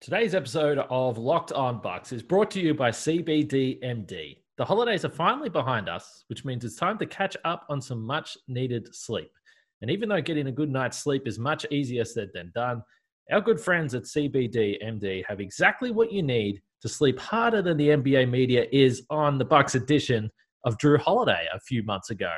Today's episode of Locked On Bucks is brought to you by CBDMD. The holidays are finally behind us, which means it's time to catch up on some much needed sleep. And even though getting a good night's sleep is much easier said than done, our good friends at CBDMD have exactly what you need to sleep harder than the NBA media is on the Bucks edition of Jrue Holiday a few months ago.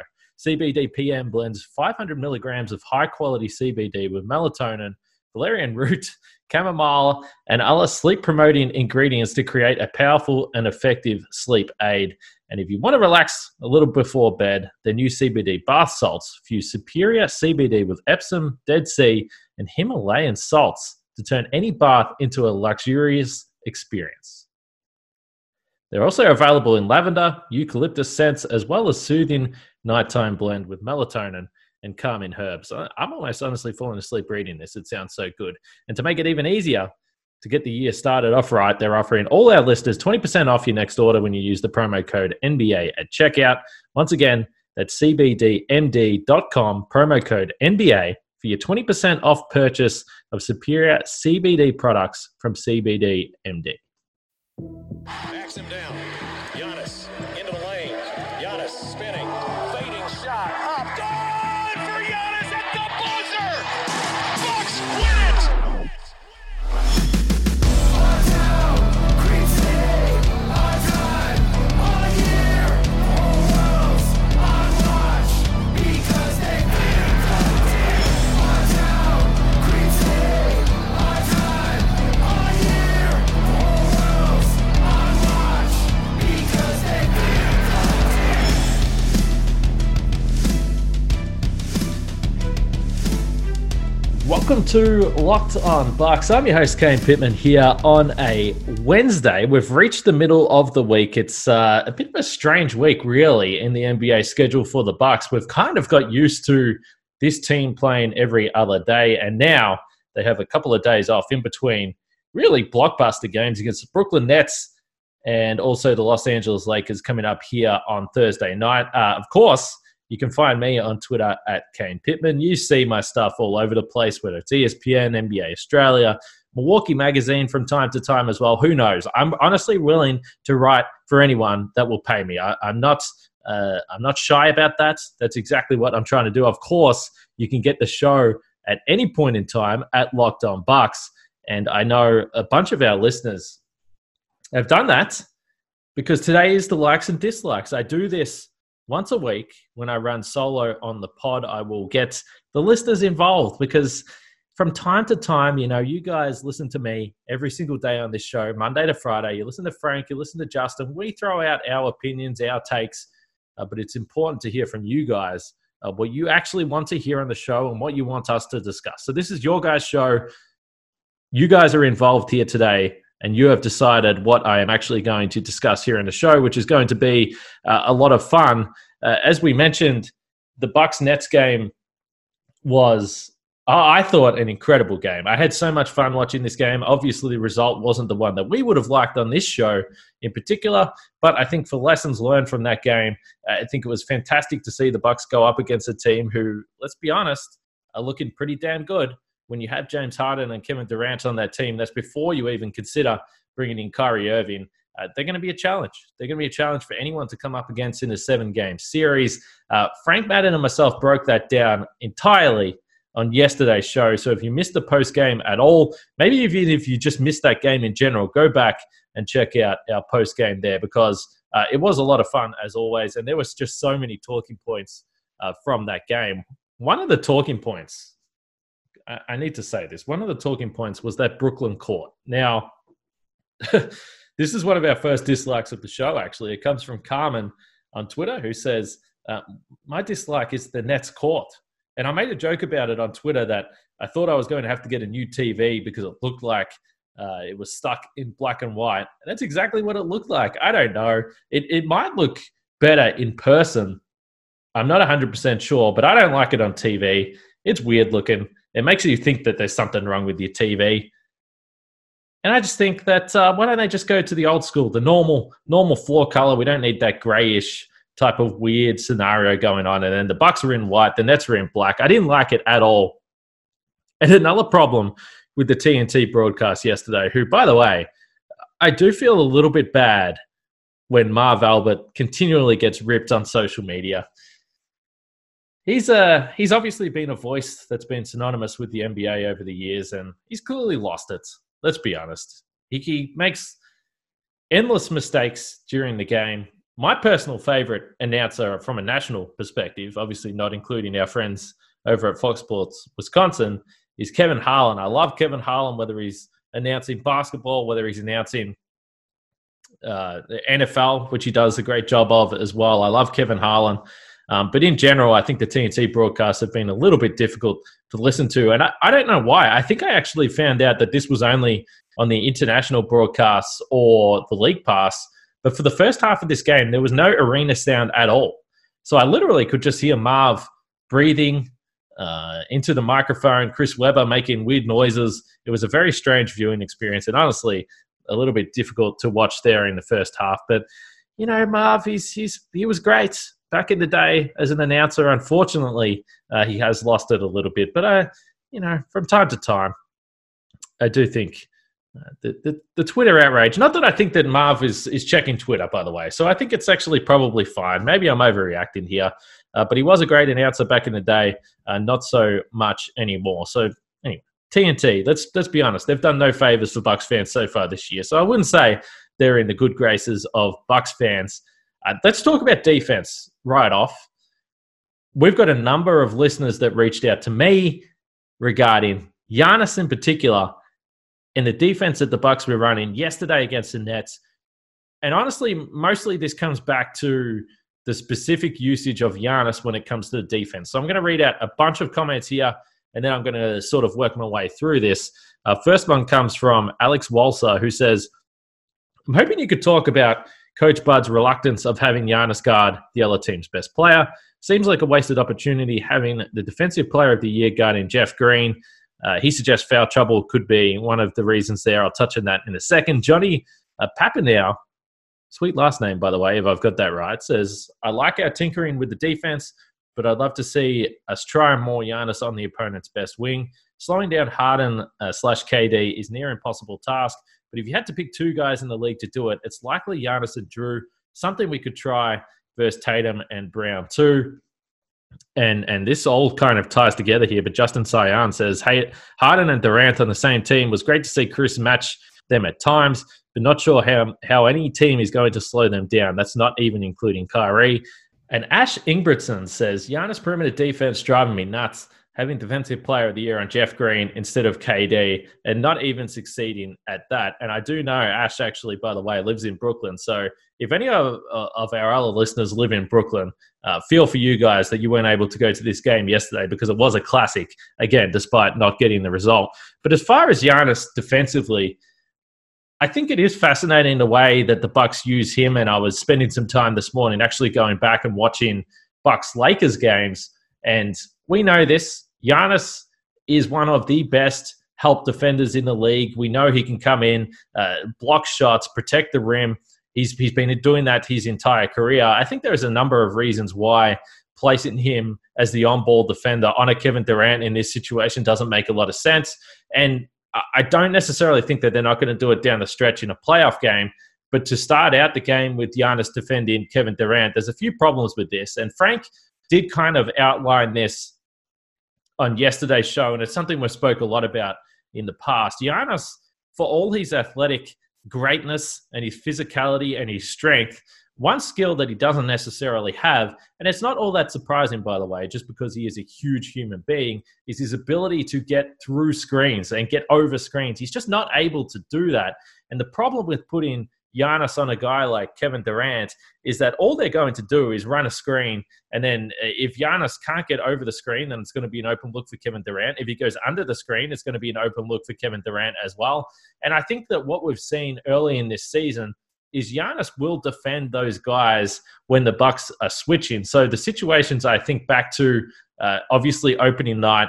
CBD PM blends 500 milligrams of high quality CBD with melatonin valerian root, chamomile, and other sleep promoting ingredients to create a powerful and effective sleep aid. And if you want to relax a little before bed, the new CBD bath salts fuse superior CBD with Epsom, Dead Sea, and Himalayan salts to turn any bath into a luxurious experience. They're also available in lavender, eucalyptus scents, as well as soothing nighttime blend with melatonin and calming herbs. I'm almost honestly falling asleep reading this. It sounds so good. And to make it even easier to get the year started off right, they're offering all our listeners 20% off your next order when you use the promo code NBA at checkout. Once again, that's cbdmd.com, promo code NBA for your 20% off purchase of superior CBD products from CBDMD. Backs him down. Welcome to Locked On Bucks. I'm your host, Kane Pitman, here on a Wednesday. We've reached the middle of the week. It's uh, a bit of a strange week, really, in the NBA schedule for the Bucks. We've kind of got used to this team playing every other day, and now they have a couple of days off in between really blockbuster games against the Brooklyn Nets and also the Los Angeles Lakers coming up here on Thursday night. Uh, of course, you can find me on Twitter at Kane Pitman. You see my stuff all over the place, whether it's ESPN, NBA Australia, Milwaukee Magazine from time to time as well. Who knows? I'm honestly willing to write for anyone that will pay me. I, I'm not. Uh, I'm not shy about that. That's exactly what I'm trying to do. Of course, you can get the show at any point in time at Locked On Bucks, and I know a bunch of our listeners have done that because today is the likes and dislikes. I do this once a week when I run solo on the pod. I will get the listeners involved because from time to time, you know, you guys listen to me every single day on this show, Monday to Friday. You listen to Frank, you listen to Justin. We throw out our opinions, our takes, uh, but it's important to hear from you guys uh, what you actually want to hear on the show and what you want us to discuss. So this is your guys' show. You guys are involved here today and you have decided what I am actually going to discuss here in the show, which is going to be uh, a lot of fun. Uh, as we mentioned, the Bucks Nets game was, I thought, an incredible game. I had so much fun watching this game. Obviously, the result wasn't the one that we would have liked on this show in particular, but I think for lessons learned from that game, uh, I think it was fantastic to see the Bucks go up against a team who, let's be honest, are looking pretty damn good when you have James Harden and Kevin Durant on that team, that's before you even consider bringing in Kyrie Irving. Uh, they're going to be a challenge. They're going to be a challenge for anyone to come up against in a seven game series. Uh, Frank Madden and myself broke that down entirely on yesterday's show. So if you missed the post game at all, maybe even if you just missed that game in general, go back and check out our post game there because uh, it was a lot of fun as always. And there was just so many talking points uh, from that game. One of the talking points I, need to say this. One of the talking points was that Brooklyn court. Now, this is one of our first dislikes of the show, actually. It comes from Carmen on Twitter, who says, uh, My dislike is the Nets court. And I made a joke about it on Twitter that I thought I was going to have to get a new TV because it looked like uh, it was stuck in black and white. And that's exactly what it looked like. I don't know. It, it might look better in person. I'm not 100% sure, but I don't like it on TV. It's weird looking. It makes you think that there's something wrong with your TV. And I just think that uh, why don't they just go to the old school, the normal normal floor color? We don't need that grayish type of weird scenario going on. And then the Bucks are in white, the Nets are in black. I didn't like it at all. And another problem with the TNT broadcast yesterday, who, by the way, I do feel a little bit bad when Marv Albert continually gets ripped on social media. He's uh he's obviously been a voice that's been synonymous with the NBA over the years, and he's clearly lost it. Let's be honest. He, he makes endless mistakes during the game. My personal favorite announcer from a national perspective, obviously not including our friends over at Fox Sports Wisconsin, is Kevin Harlan. I love Kevin Harlan, whether he's announcing basketball, whether he's announcing uh, NFL, which he does a great job of as well. I love Kevin Harlan. Um, but in general, I think the TNT broadcasts have been a little bit difficult to listen to. And I, I don't know why. I think I actually found out that this was only on the international broadcasts or the league pass. But for the first half of this game, there was no arena sound at all. So I literally could just hear Marv breathing uh, into the microphone, Chris Webber making weird noises. It was a very strange viewing experience, and honestly, a little bit difficult to watch there in the first half. But you know, Marv, he's, he's he was great back in the day as an announcer. Unfortunately, uh, he has lost it a little bit. But uh, you know, from time to time, I do think uh, the, the, the Twitter outrage. Not that I think that Marv is is checking Twitter, by the way. So I think it's actually probably fine. Maybe I'm overreacting here, uh, but he was a great announcer back in the day. Uh, not so much anymore. So anyway, TNT. Let's let's be honest. They've done no favors for Bucks fans so far this year. So I wouldn't say they're in the good graces of Bucks fans. Uh, let's talk about defense right off. We've got a number of listeners that reached out to me regarding Giannis in particular in the defense that the Bucks were running yesterday against the Nets. And honestly, mostly this comes back to the specific usage of Giannis when it comes to the defense. So I'm going to read out a bunch of comments here, and then I'm going to sort of work my way through this. Uh, first one comes from Alex Walser, who says, I'm hoping you could talk about Coach Bud's reluctance of having Giannis guard the other team's best player. Seems like a wasted opportunity having the defensive player of the year guarding Jeff Green. Uh, he suggests foul trouble could be one of the reasons there. I'll touch on that in a second. Johnny uh, Papinow, sweet last name, by the way, if I've got that right, says, I like our tinkering with the defense, but I'd love to see us try more Giannis on the opponent's best wing. Slowing down Harden uh, slash KD is near impossible task, but if you had to pick two guys in the league to do it, it's likely Giannis and Jrue. Something we could try versus Tatum and Brown too and and this all kind of ties together here. But Justin Sayan says, "Hey, Harden and Durant on the same team was great to see Khris match them at times, but not sure how how any team is going to slow them down. That's not even including Kyrie." And Ash Ingbritson says, "Giannis perimeter defense driving me nuts." Having Defensive Player of the Year on Jeff Green instead of KD and not even succeeding at that. And I do know Ash actually, by the way, lives in Brooklyn. So if any of, uh, of our other listeners live in Brooklyn, uh, feel for you guys that you weren't able to go to this game yesterday because it was a classic, again, despite not getting the result. But as far as Giannis defensively, I think it is fascinating the way that the Bucks use him. And I was spending some time this morning actually going back and watching Bucks Lakers games. And we know this. Giannis is one of the best help defenders in the league. We know he can come in, uh, block shots, protect the rim. He's, he's been doing that his entire career. I think there's a number of reasons why placing him as the on-ball defender on a Kevin Durant in this situation doesn't make a lot of sense. And I don't necessarily think that they're not going to do it down the stretch in a playoff game. But to start out the game with Giannis defending Kevin Durant, there's a few problems with this. And Frank did kind of outline this on yesterday's show, and it's something we spoke a lot about in the past. Giannis, for all his athletic greatness and his physicality and his strength, one skill that he doesn't necessarily have, and it's not all that surprising, by the way, just because he is a huge human being, is his ability to get through screens and get over screens. He's just not able to do that. And the problem with putting Giannis on a guy like Kevin Durant is that all they're going to do is run a screen. And then uh, if Giannis can't get over the screen, then it's going to be an open look for Kevin Durant. If he goes under the screen, it's going to be an open look for Kevin Durant as well. And I think that what we've seen early in this season is Giannis will defend those guys when the Bucks are switching. So the situations I think back to uh, obviously opening night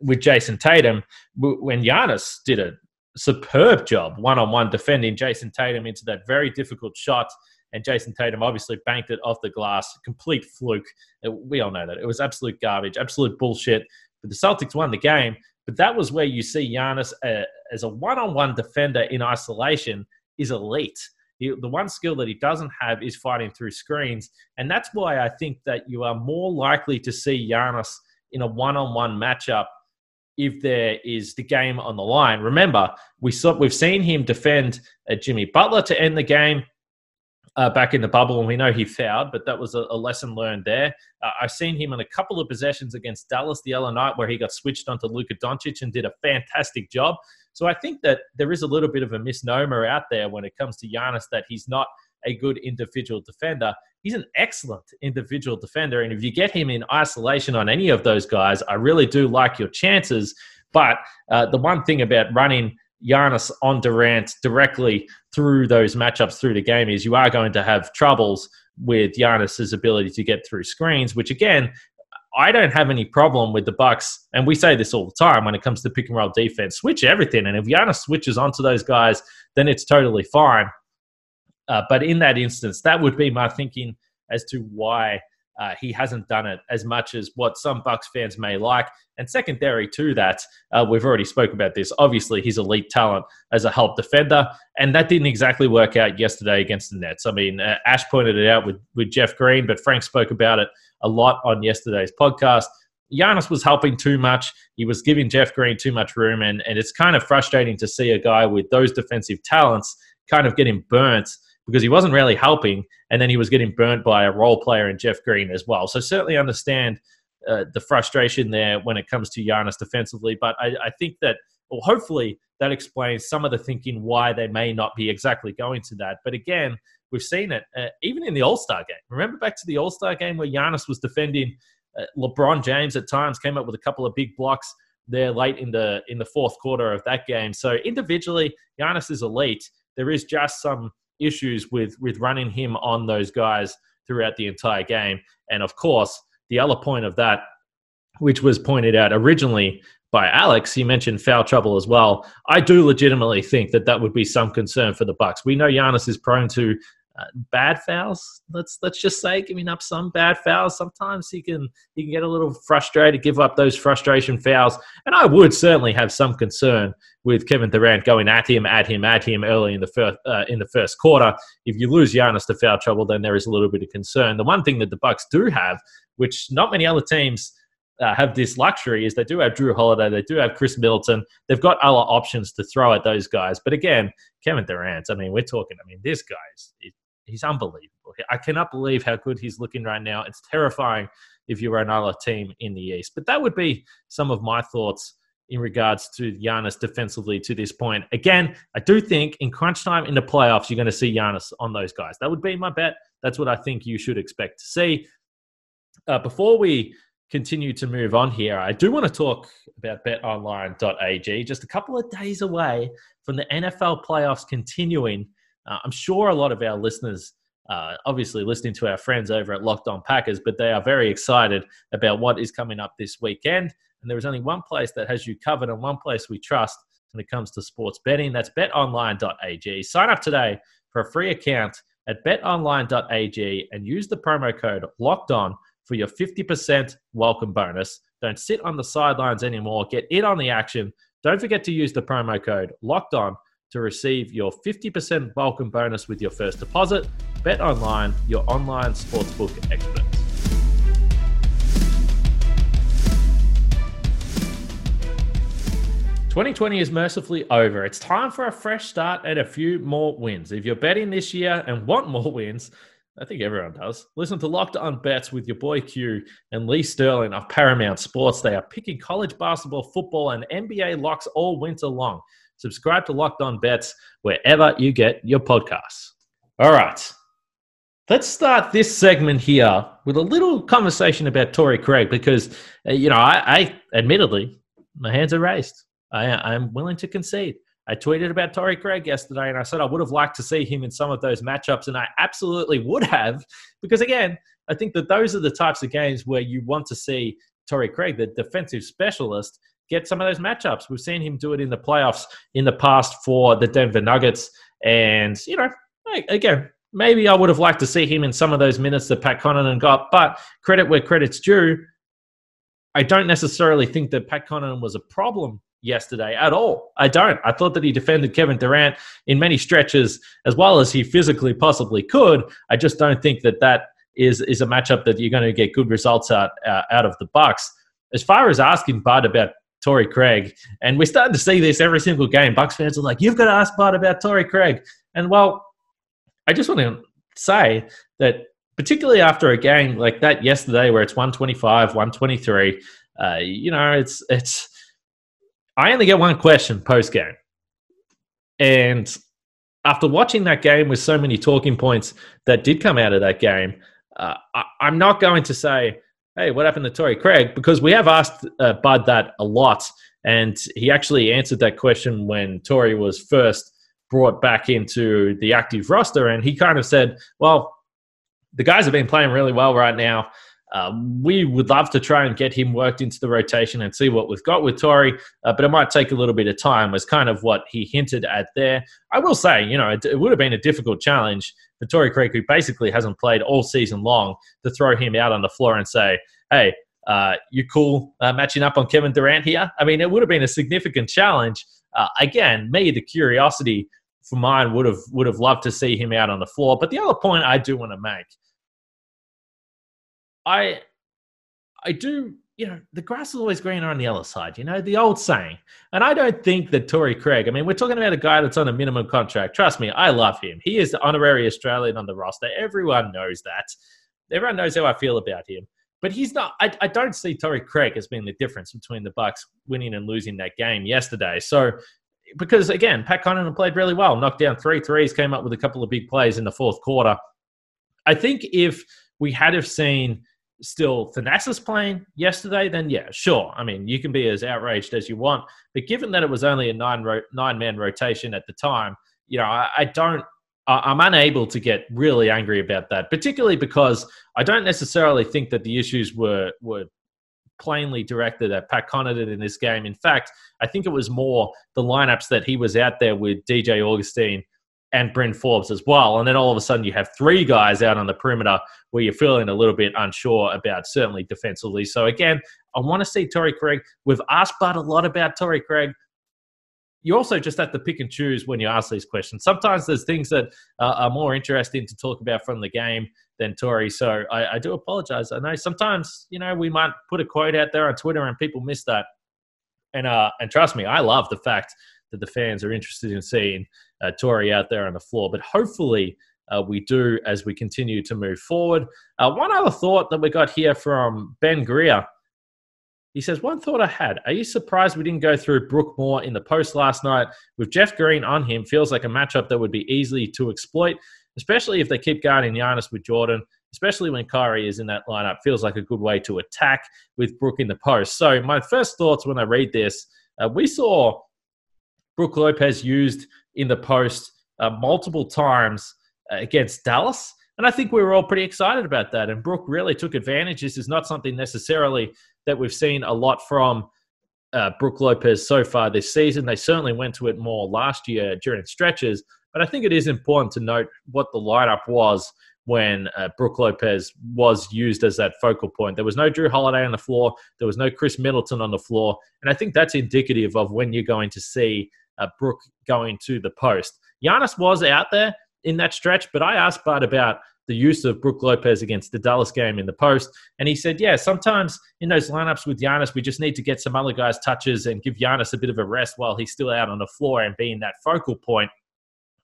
with Jayson Tatum when Giannis did a superb job one on one defending Jayson Tatum into that very difficult shot. And Jayson Tatum obviously banked it off the glass, complete fluke. We all know that. It was absolute garbage, absolute bullshit. But the Celtics won the game. But that was where you see Giannis uh, as a one-on-one defender in isolation is elite. He, the one skill that he doesn't have is fighting through screens, and that's why I think that you are more likely to see Giannis in a one-on-one matchup if there is the game on the line. Remember, we saw we've seen him defend uh, Jimmy Butler to end the game uh, back in the bubble, and we know he fouled, but that was a, a lesson learned there. Uh, I've seen him in a couple of possessions against Dallas the other night where he got switched onto Luka Doncic and did a fantastic job. So I think that there is a little bit of a misnomer out there when it comes to Giannis that he's not a good individual defender. He's an excellent individual defender. And if you get him in isolation on any of those guys, I really do like your chances. But uh, the one thing about running Giannis on Durant directly through those matchups through the game is you are going to have troubles with Giannis's ability to get through screens, which again, I don't have any problem with the Bucks, and we say this all the time when it comes to pick and roll defense. Switch everything, and if Giannis switches onto those guys, then it's totally fine. Uh, but in that instance, that would be my thinking as to why uh, he hasn't done it as much as what some Bucks fans may like. And secondary to that, uh, we've already spoke about this. Obviously, he's elite talent as a help defender, and that didn't exactly work out yesterday against the Nets. I mean, uh, Ash pointed it out with with Jeff Green, but Frank spoke about it a lot on yesterday's podcast. Giannis was helping too much. He was giving Jeff Green too much room, and and it's kind of frustrating to see a guy with those defensive talents kind of getting burnt because he wasn't really helping, and then he was getting burnt by a role player in Jeff Green as well. So certainly understand uh, the frustration there when it comes to Giannis defensively, but I, I think that, well, hopefully that explains some of the thinking why they may not be exactly going to that. But again, we've seen it uh, even in the All Star game. Remember back to the All Star game where Giannis was defending uh, LeBron James at times, came up with a couple of big blocks there late in the in the fourth quarter of that game. So individually, Giannis is elite. There is just some issues with with running him on those guys throughout the entire game. And of course, the other point of that, which was pointed out originally by Alex, he mentioned foul trouble as well. I do legitimately think that that would be some concern for the Bucks. We know Giannis is prone to bad fouls. Let's let's just say giving up some bad fouls. Sometimes he can he can get a little frustrated, give up those frustration fouls, and I would certainly have some concern with Kevin Durant going at him, at him, at him early in the first uh, in the first quarter. If you lose Giannis to foul trouble, then there is a little bit of concern. The one thing that the Bucks do have, which not many other teams. Uh, have this luxury is they do have Jrue Holiday, they do have Khris Middleton, they've got other options to throw at those guys. But again, Kevin Durant, I mean, we're talking, I mean, this guy is, he's unbelievable. I cannot believe how good he's looking right now. It's terrifying if you were another team in the East. But that would be some of my thoughts in regards to Giannis defensively to this point. Again, I do think in crunch time in the playoffs, you're going to see Giannis on those guys. That would be my bet. That's what I think you should expect to see. Uh, before we continue to move on here, I do want to talk about betonline.ag. Just a couple of days away from the NFL playoffs continuing uh, I'm sure a lot of our listeners, uh, obviously listening to our friends over at Locked On Packers, but they are very excited about what is coming up this weekend. And there is only one place that has you covered and one place we trust when it comes to sports betting. That's betonline.ag. Sign up today for a free account at betonline.ag and use the promo code locked on for your 50% welcome bonus. Don't sit on the sidelines anymore. Get in on the action. Don't forget to use the promo code locked on to receive your 50% welcome bonus with your first deposit. Bet online, your online sportsbook experts. Twenty twenty is mercifully over. It's time for a fresh start and a few more wins. If you're betting this year and want more wins, I think everyone does. Listen to Locked On Bets with your boy Q and Lee Sterling of Paramount Sports. They are picking college basketball, football, and NBA locks all winter long. Subscribe to Locked On Bets wherever you get your podcasts. All right. Let's start this segment here with a little conversation about Torrey Craig because, uh, you know, I, I, admittedly, my hands are raised. I, I'm willing to concede. I tweeted about Torrey Craig yesterday and I said I would have liked to see him in some of those matchups, and I absolutely would have because, again, I think that those are the types of games where you want to see Torrey Craig, the defensive specialist, get some of those matchups. We've seen him do it in the playoffs in the past for the Denver Nuggets. And, you know, again, maybe I would have liked to see him in some of those minutes that Pat Connaughton got, but credit where credit's due. I don't necessarily think that Pat Connaughton was a problem yesterday at all. I don't. I thought that he defended Kevin Durant in many stretches as well as he physically possibly could. I just don't think that that is is a matchup that you're going to get good results out uh, out of the Bucks. As far as asking Bud about Torrey Craig, and we're starting to see this every single game. Bucks fans are like, "You've got to ask Bud about Torrey Craig," and well, I just want to say that particularly after a game like that yesterday, where it's 125, 123, uh, you know, it's it's. I only get one question post game, and after watching that game with so many talking points that did come out of that game, uh, I, am not going to say, "Hey, what happened to Torrey Craig?" because we have asked uh, Bud that a lot, and he actually answered that question when Torrey was first brought back into the active roster, and he kind of said, "Well, the guys have been playing really well right now." Um, we would love to try and get him worked into the rotation and see what we've got with Torrey, uh, but it might take a little bit of time, was kind of what he hinted at there. I will say, you know, it, it would have been a difficult challenge for Torrey Craig, who basically hasn't played all season long, to throw him out on the floor and say, hey, uh, you cool uh, matching up on Kevin Durant here? I mean, it would have been a significant challenge. Uh, again, me, the curiosity for mine would have would have loved to see him out on the floor. But the other point I do want to make I I do, you know, the grass is always greener on the other side, you know, the old saying. And I don't think that Torrey Craig, I mean, we're talking about a guy that's on a minimum contract. Trust me, I love him. He is the honorary Australian on the roster. Everyone knows that. Everyone knows how I feel about him. But he's not. I, I don't see Torrey Craig as being the difference between the Bucks winning and losing that game yesterday. So, because again, Pat Connaughton played really well, knocked down three threes, came up with a couple of big plays in the fourth quarter. I think if we had have seen still Thanasis playing yesterday, then yeah, sure. I mean, you can be as outraged as you want, but given that it was only a nine ro- nine man rotation at the time, you know, I, I don't. I'm unable to get really angry about that, particularly because I don't necessarily think that the issues were were plainly directed at Pat Connaughton in this game. In fact, I think it was more the lineups that he was out there with DJ Augustin and Bryn Forbes as well. And then all of a sudden you have three guys out on the perimeter where you're feeling a little bit unsure about certainly defensively. So again, I want to see Torrey Craig. We've asked Bud a lot about Torrey Craig. You also just have to pick and choose when you ask these questions. Sometimes there's things that uh, are more interesting to talk about from the game than Torrey. So I, I do apologize. I know sometimes, you know, we might put a quote out there on Twitter and people miss that. And uh, and trust me, I love the fact that the fans are interested in seeing uh, Torrey out there on the floor. But hopefully, uh, we do as we continue to move forward. Uh, one other thought that we got here from Ben Greer. He says, One thought I had. Are you surprised we didn't go through Brook more in the post last night? With Jeff Green on him, feels like a matchup that would be easily to exploit, especially if they keep guarding Giannis with Jordan, especially when Kyrie is in that lineup. Feels like a good way to attack with Brook in the post. So, my first thoughts when I read this, uh, we saw Brook Lopez used in the post uh, multiple times uh, against Dallas. And I think we were all pretty excited about that. And Brook really took advantage. This is not something necessarily that we've seen a lot from uh, Brook Lopez so far this season. They certainly went to it more last year during stretches. But I think it is important to note what the lineup was when uh, Brook Lopez was used as that focal point. There was no Jrue Holiday on the floor. There was no Khris Middleton on the floor. And I think that's indicative of when you're going to see uh, Brook going to the post. Giannis was out there in that stretch, but I asked Bud about the use of Brook Lopez against the Dallas game in the post. And he said, yeah, sometimes in those lineups with Giannis, we just need to get some other guys touches and give Giannis a bit of a rest while he's still out on the floor and being that focal point.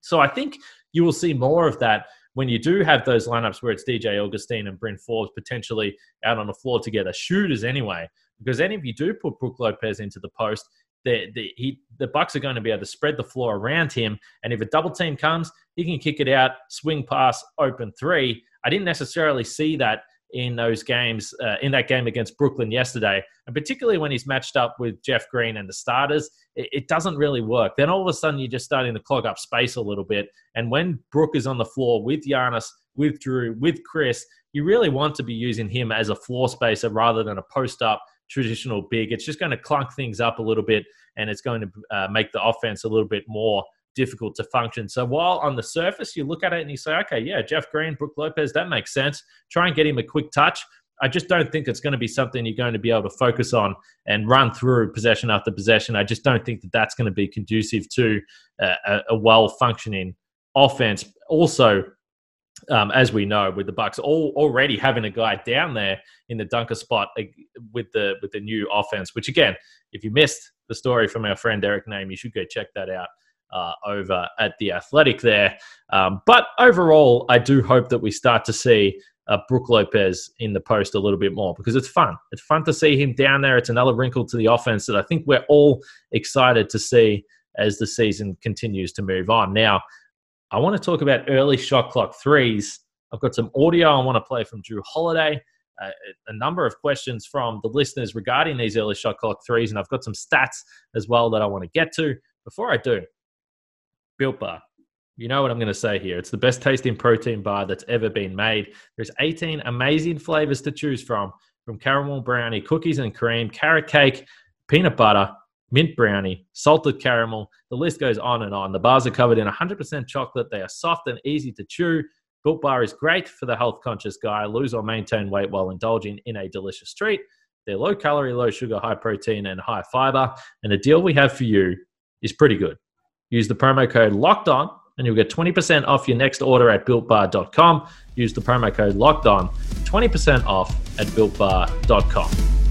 So I think you will see more of that when you do have those lineups where it's DJ Augustin and Bryn Forbes potentially out on the floor together, shooters anyway. Because then if you do put Brook Lopez into the post, the the he the Bucks are going to be able to spread the floor around him, and if a double team comes, he can kick it out, swing pass, open three. I didn't necessarily see that in those games, uh, in that game against Brooklyn yesterday, and particularly when he's matched up with Jeff Green and the starters, it, it doesn't really work. Then all of a sudden, you're just starting to clog up space a little bit, and when Brook is on the floor with Giannis, with Jrue, with Khris, you really want to be using him as a floor spacer rather than a post up traditional big. It's just going to clunk things up a little bit and it's going to uh, make the offense a little bit more difficult to function. So while on the surface you look at it and you say, okay, yeah, Jeff Green, Brook Lopez, that makes sense. Try and get him a quick touch. I just don't think it's going to be something you're going to be able to focus on and run through possession after possession. I just don't think that that's going to be conducive to a, a well functioning offense. Also, um, as we know, with the Bucks all, already having a guy down there in the dunker spot with the with the new offense. Which again, if you missed the story from our friend Eric Nehm, you should go check that out uh, over at the Athletic there. Um, but overall, I do hope that we start to see uh, Brook Lopez in the post a little bit more because it's fun. It's fun to see him down there. It's another wrinkle to the offense that I think we're all excited to see as the season continues to move on. Now, I want to talk about early shot clock threes. I've got some audio I want to play from Jrue Holiday, uh, a number of questions from the listeners regarding these early shot clock threes, and I've got some stats as well that I want to get to. Before I do, Built Bar. You know what I'm going to say here. It's the best tasting protein bar that's ever been made. There's 18 amazing flavors to choose from, from caramel brownie, cookies and cream, carrot cake, peanut butter, mint brownie, salted caramel. The list goes on and on. The bars are covered in 100% chocolate. They are soft and easy to chew. Built Bar is great for the health conscious guy, lose or maintain weight while indulging in a delicious treat. They're low calorie, low sugar, high protein, and high fiber. And the deal we have for you is pretty good. Use the promo code locked on and you'll get 20% off your next order at builtbar.com. Use the promo code locked on, 20% off at builtbar.com.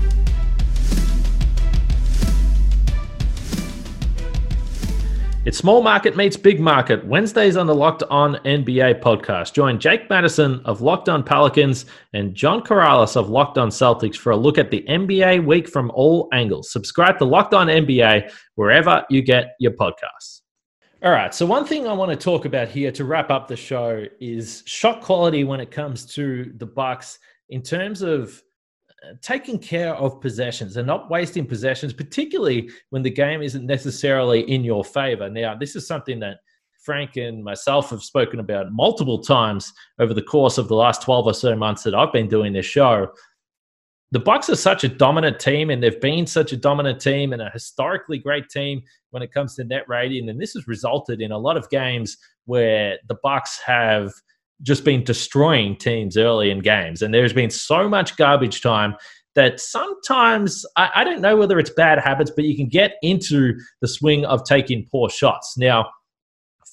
It's small market meets big market. Wednesdays on the Locked On NBA podcast. Join Jake Madison of Locked On Pelicans and John Karalis of Locked On Celtics for a look at the NBA week from all angles. Subscribe to Locked On NBA wherever you get your podcasts. All right. So one thing I want to talk about here to wrap up the show is shot quality when it comes to the Bucks in terms of taking care of possessions and not wasting possessions, particularly when the game isn't necessarily in your favor. Now, this is something that Frank and myself have spoken about multiple times over the course of the last 12 or so months that I've been doing this show. The Bucks are such a dominant team, and they've been such a dominant team and a historically great team when it comes to net rating. And this has resulted in a lot of games where the Bucks have – just been destroying teams early in games. And there's been so much garbage time that sometimes I, I, don't know whether it's bad habits, but you can get into the swing of taking poor shots. Now,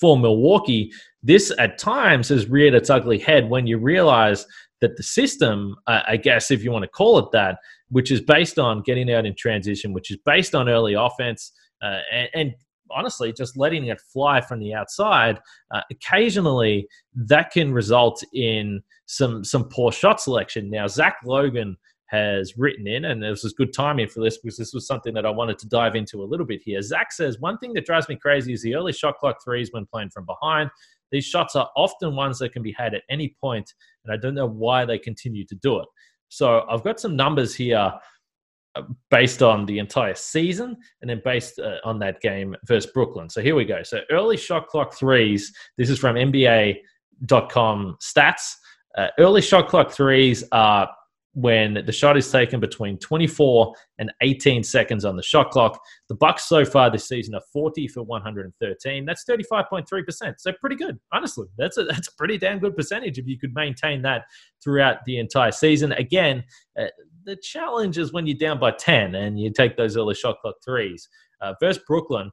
for Milwaukee, this at times has reared its ugly head when you realize that the system, uh, I guess, if you want to call it that, which is based on getting out in transition, which is based on early offense, uh, and, and, honestly just letting it fly from the outside, uh, occasionally that can result in some some poor shot selection. Now Zach Logan has written in, and this was good timing for this because this was something that I wanted to dive into a little bit here. Zach says one thing that drives me crazy is the early shot clock threes when playing from behind. These shots are often ones that can be had at any point, and I don't know why they continue to do it. So I've got some numbers here based on the entire season and then based uh, on that game versus Brooklyn. So here we go. So early shot clock threes. This is from NBA.com stats. Uh, early shot clock threes are when the shot is taken between 24 and 18 seconds on the shot clock. The Bucks so far this season are 40 for 113. That's 35.3%. So pretty good, honestly. That's a that's a pretty damn good percentage if you could maintain that throughout the entire season. Again, uh, the challenge is when you're down by 10 and you take those early shot clock threes. Uh, versus Brooklyn,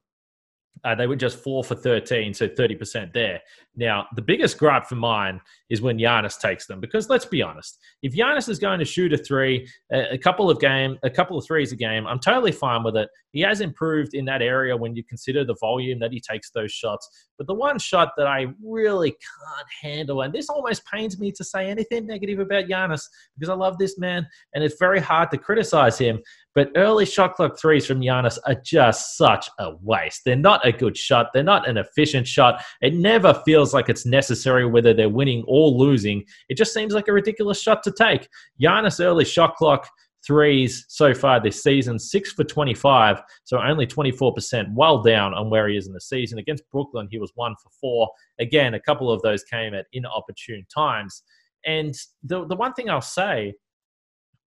uh, they were just four for 13, so 30% there. Now, the biggest gripe for mine is when Giannis takes them, because let's be honest, if Giannis is going to shoot a three, a, a couple of game, a couple of threes a game, I'm totally fine with it. He has improved in that area when you consider the volume that he takes those shots. But the one shot that I really can't handle, and this almost pains me to say anything negative about Giannis because I love this man, and it's very hard to criticize him. But early shot clock threes from Giannis are just such a waste. They're not a good shot. They're not an efficient shot. It never feels like it's necessary whether they're winning or losing. It just seems like a ridiculous shot to take. Giannis early shot clock threes so far this season, six for 25, so only 24%, well down on where he is in the season. Against Brooklyn, he was one for four. Again, a couple of those came at inopportune times. And the, the one thing I'll say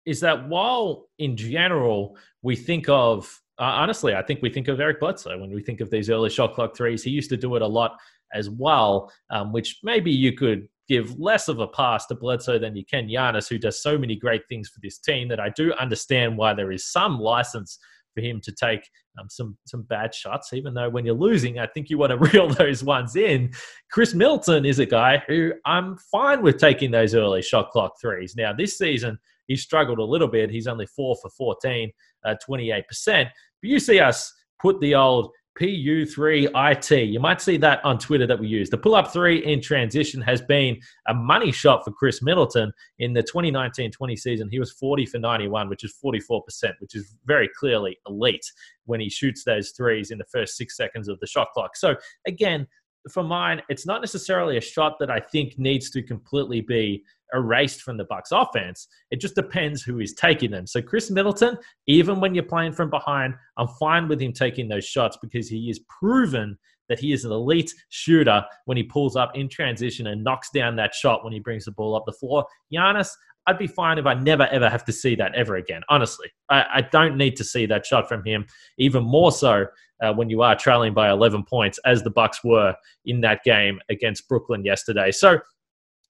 is that while in general we think of uh, honestly, I think we think of Eric Bledsoe when we think of these early shot clock threes. He used to do it a lot as well, um, which maybe you could give less of a pass to Bledsoe than you can Giannis, who does so many great things for this team that I do understand why there is some license for him to take um, some some bad shots. Even though when you're losing, I think you want to reel those ones in. Khris Middleton is a guy who I'm fine with taking those early shot clock threes. Now this season he struggled a little bit. He's only four for 14, uh, 28%. But you see us put the old PU3IT. You might see that on Twitter that we use. The pull up three in transition has been a money shot for Khris Middleton in the 2019 20 season. He was 40 for 91, which is 44%, which is very clearly elite when he shoots those threes in the first six seconds of the shot clock. So, again, for mine, it's not necessarily a shot that I think needs to completely be erased from the Bucks offense. It just depends who is taking them. So Khris Middleton, even when you're playing from behind, I'm fine with him taking those shots because he is proven that he is an elite shooter when he pulls up in transition and knocks down that shot when he brings the ball up the floor. Giannis, I'd be fine if I never ever have to see that ever again. Honestly, I, I don't need to see that shot from him. Even more so uh, when you are trailing by 11 points, as the Bucks were in that game against Brooklyn yesterday. So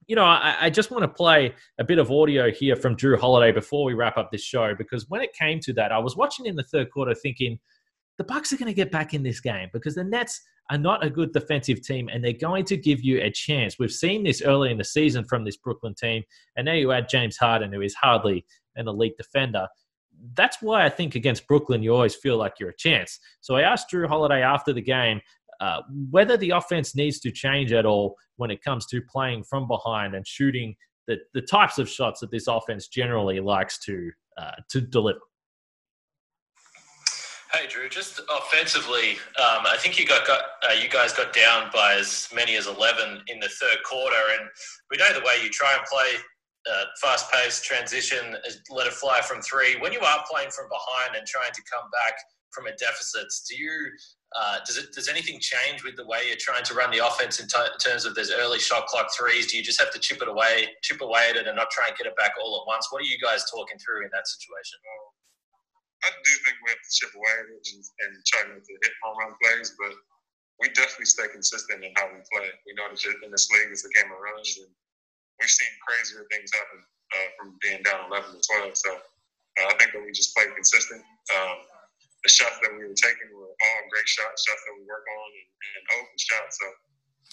you know, I, I, just want to play a bit of audio here from Jrue Holiday before we wrap up this show because when it came to that, I was watching in the third quarter thinking the Bucks are going to get back in this game because the Nets are not a good defensive team and they're going to give you a chance. We've seen this early in the season from this Brooklyn team, and now you add James Harden, who is hardly an elite defender. That's why I think against Brooklyn, you always feel like you're a chance. So I asked Jrue Holiday after the game uh, whether the offense needs to change at all when it comes to playing from behind and shooting the, the types of shots that this offense generally likes to uh, to deliver. Hey Jrue, just offensively, um, I think you got, got uh, you guys got down by as many as eleven in the third quarter, and we know the way you try and play uh, fast-paced transition, let it fly from three. When you are playing from behind and trying to come back from a deficit, do you uh, does it does anything change with the way you're trying to run the offense in, t- in, terms of those early shot clock threes? Do you just have to chip it away, chip away at it, and not try and get it back all at once? What are you guys talking through in that situation? I do think we have to chip away at it and, and try not to hit home run plays, but we definitely stay consistent in how we play. We know that in this league it's a game of runs, and we've seen crazier things happen uh, from being down 11 to 12. So uh, I think that we just play consistent. Um, the shots that we were taking were all great shots, shots that we work on, and, and open shots. So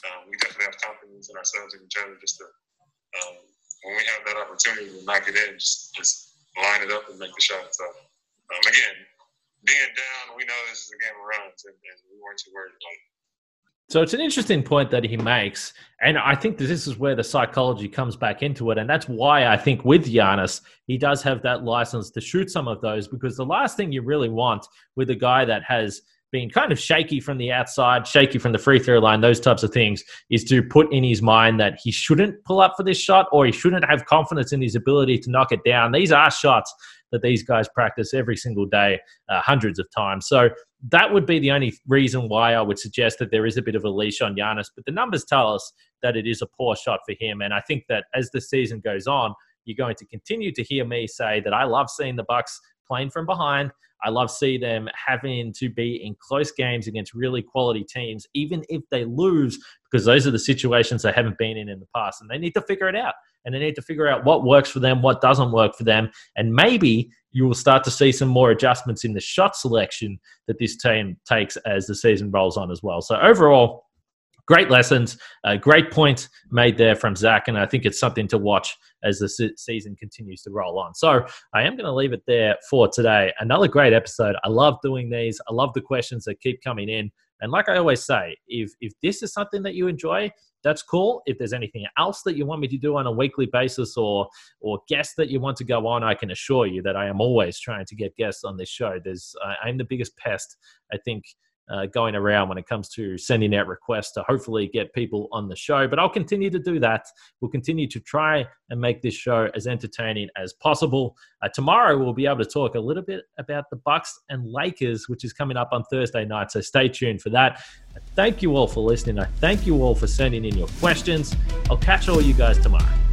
um, we definitely have confidence in ourselves and each other just to, um, when we have that opportunity to knock it in, just, just line it up and make the shot. So um, again, being down, we know this is a game of runs, and, and we weren't too worried about it. So it's an interesting point that he makes. And I think this is where the psychology comes back into it. And that's why I think with Giannis, he does have that license to shoot some of those because the last thing you really want with a guy that has been kind of shaky from the outside, shaky from the free throw line, those types of things, is to put in his mind that he shouldn't pull up for this shot or he shouldn't have confidence in his ability to knock it down. These are shots that these guys practice every single day, uh, hundreds of times. So that would be the only reason why I would suggest that there is a bit of a leash on Giannis. But the numbers tell us that it is a poor shot for him. And I think that as the season goes on, you're going to continue to hear me say that I love seeing the Bucks playing from behind. I love see them having to be in close games against really quality teams, even if they lose, because those are the situations they haven't been in in the past, and they need to figure it out and they need to figure out what works for them, what doesn't work for them, and maybe you will start to see some more adjustments in the shot selection that this team takes as the season rolls on as well. So overall, great lessons, a great points made there from Zach, and I think it's something to watch as the season continues to roll on. So I am going to leave it there for today. Another great episode. I love doing these. I love the questions that keep coming in. And like I always say, if if this is something that you enjoy, that's cool. If there's anything else that you want me to do on a weekly basis or or guests that you want to go on, I can assure you that I am always trying to get guests on this show. There's I'm the biggest pest I think uh, going around when it comes to sending out requests to hopefully get people on the show. But I'll continue to do that. We'll continue to try and make this show as entertaining as possible. Uh, tomorrow we'll be able to talk a little bit about the Bucks and Lakers, which is coming up on Thursday night. So stay tuned for that. Thank you all for listening. I thank you all for sending in your questions. I'll catch all you guys tomorrow.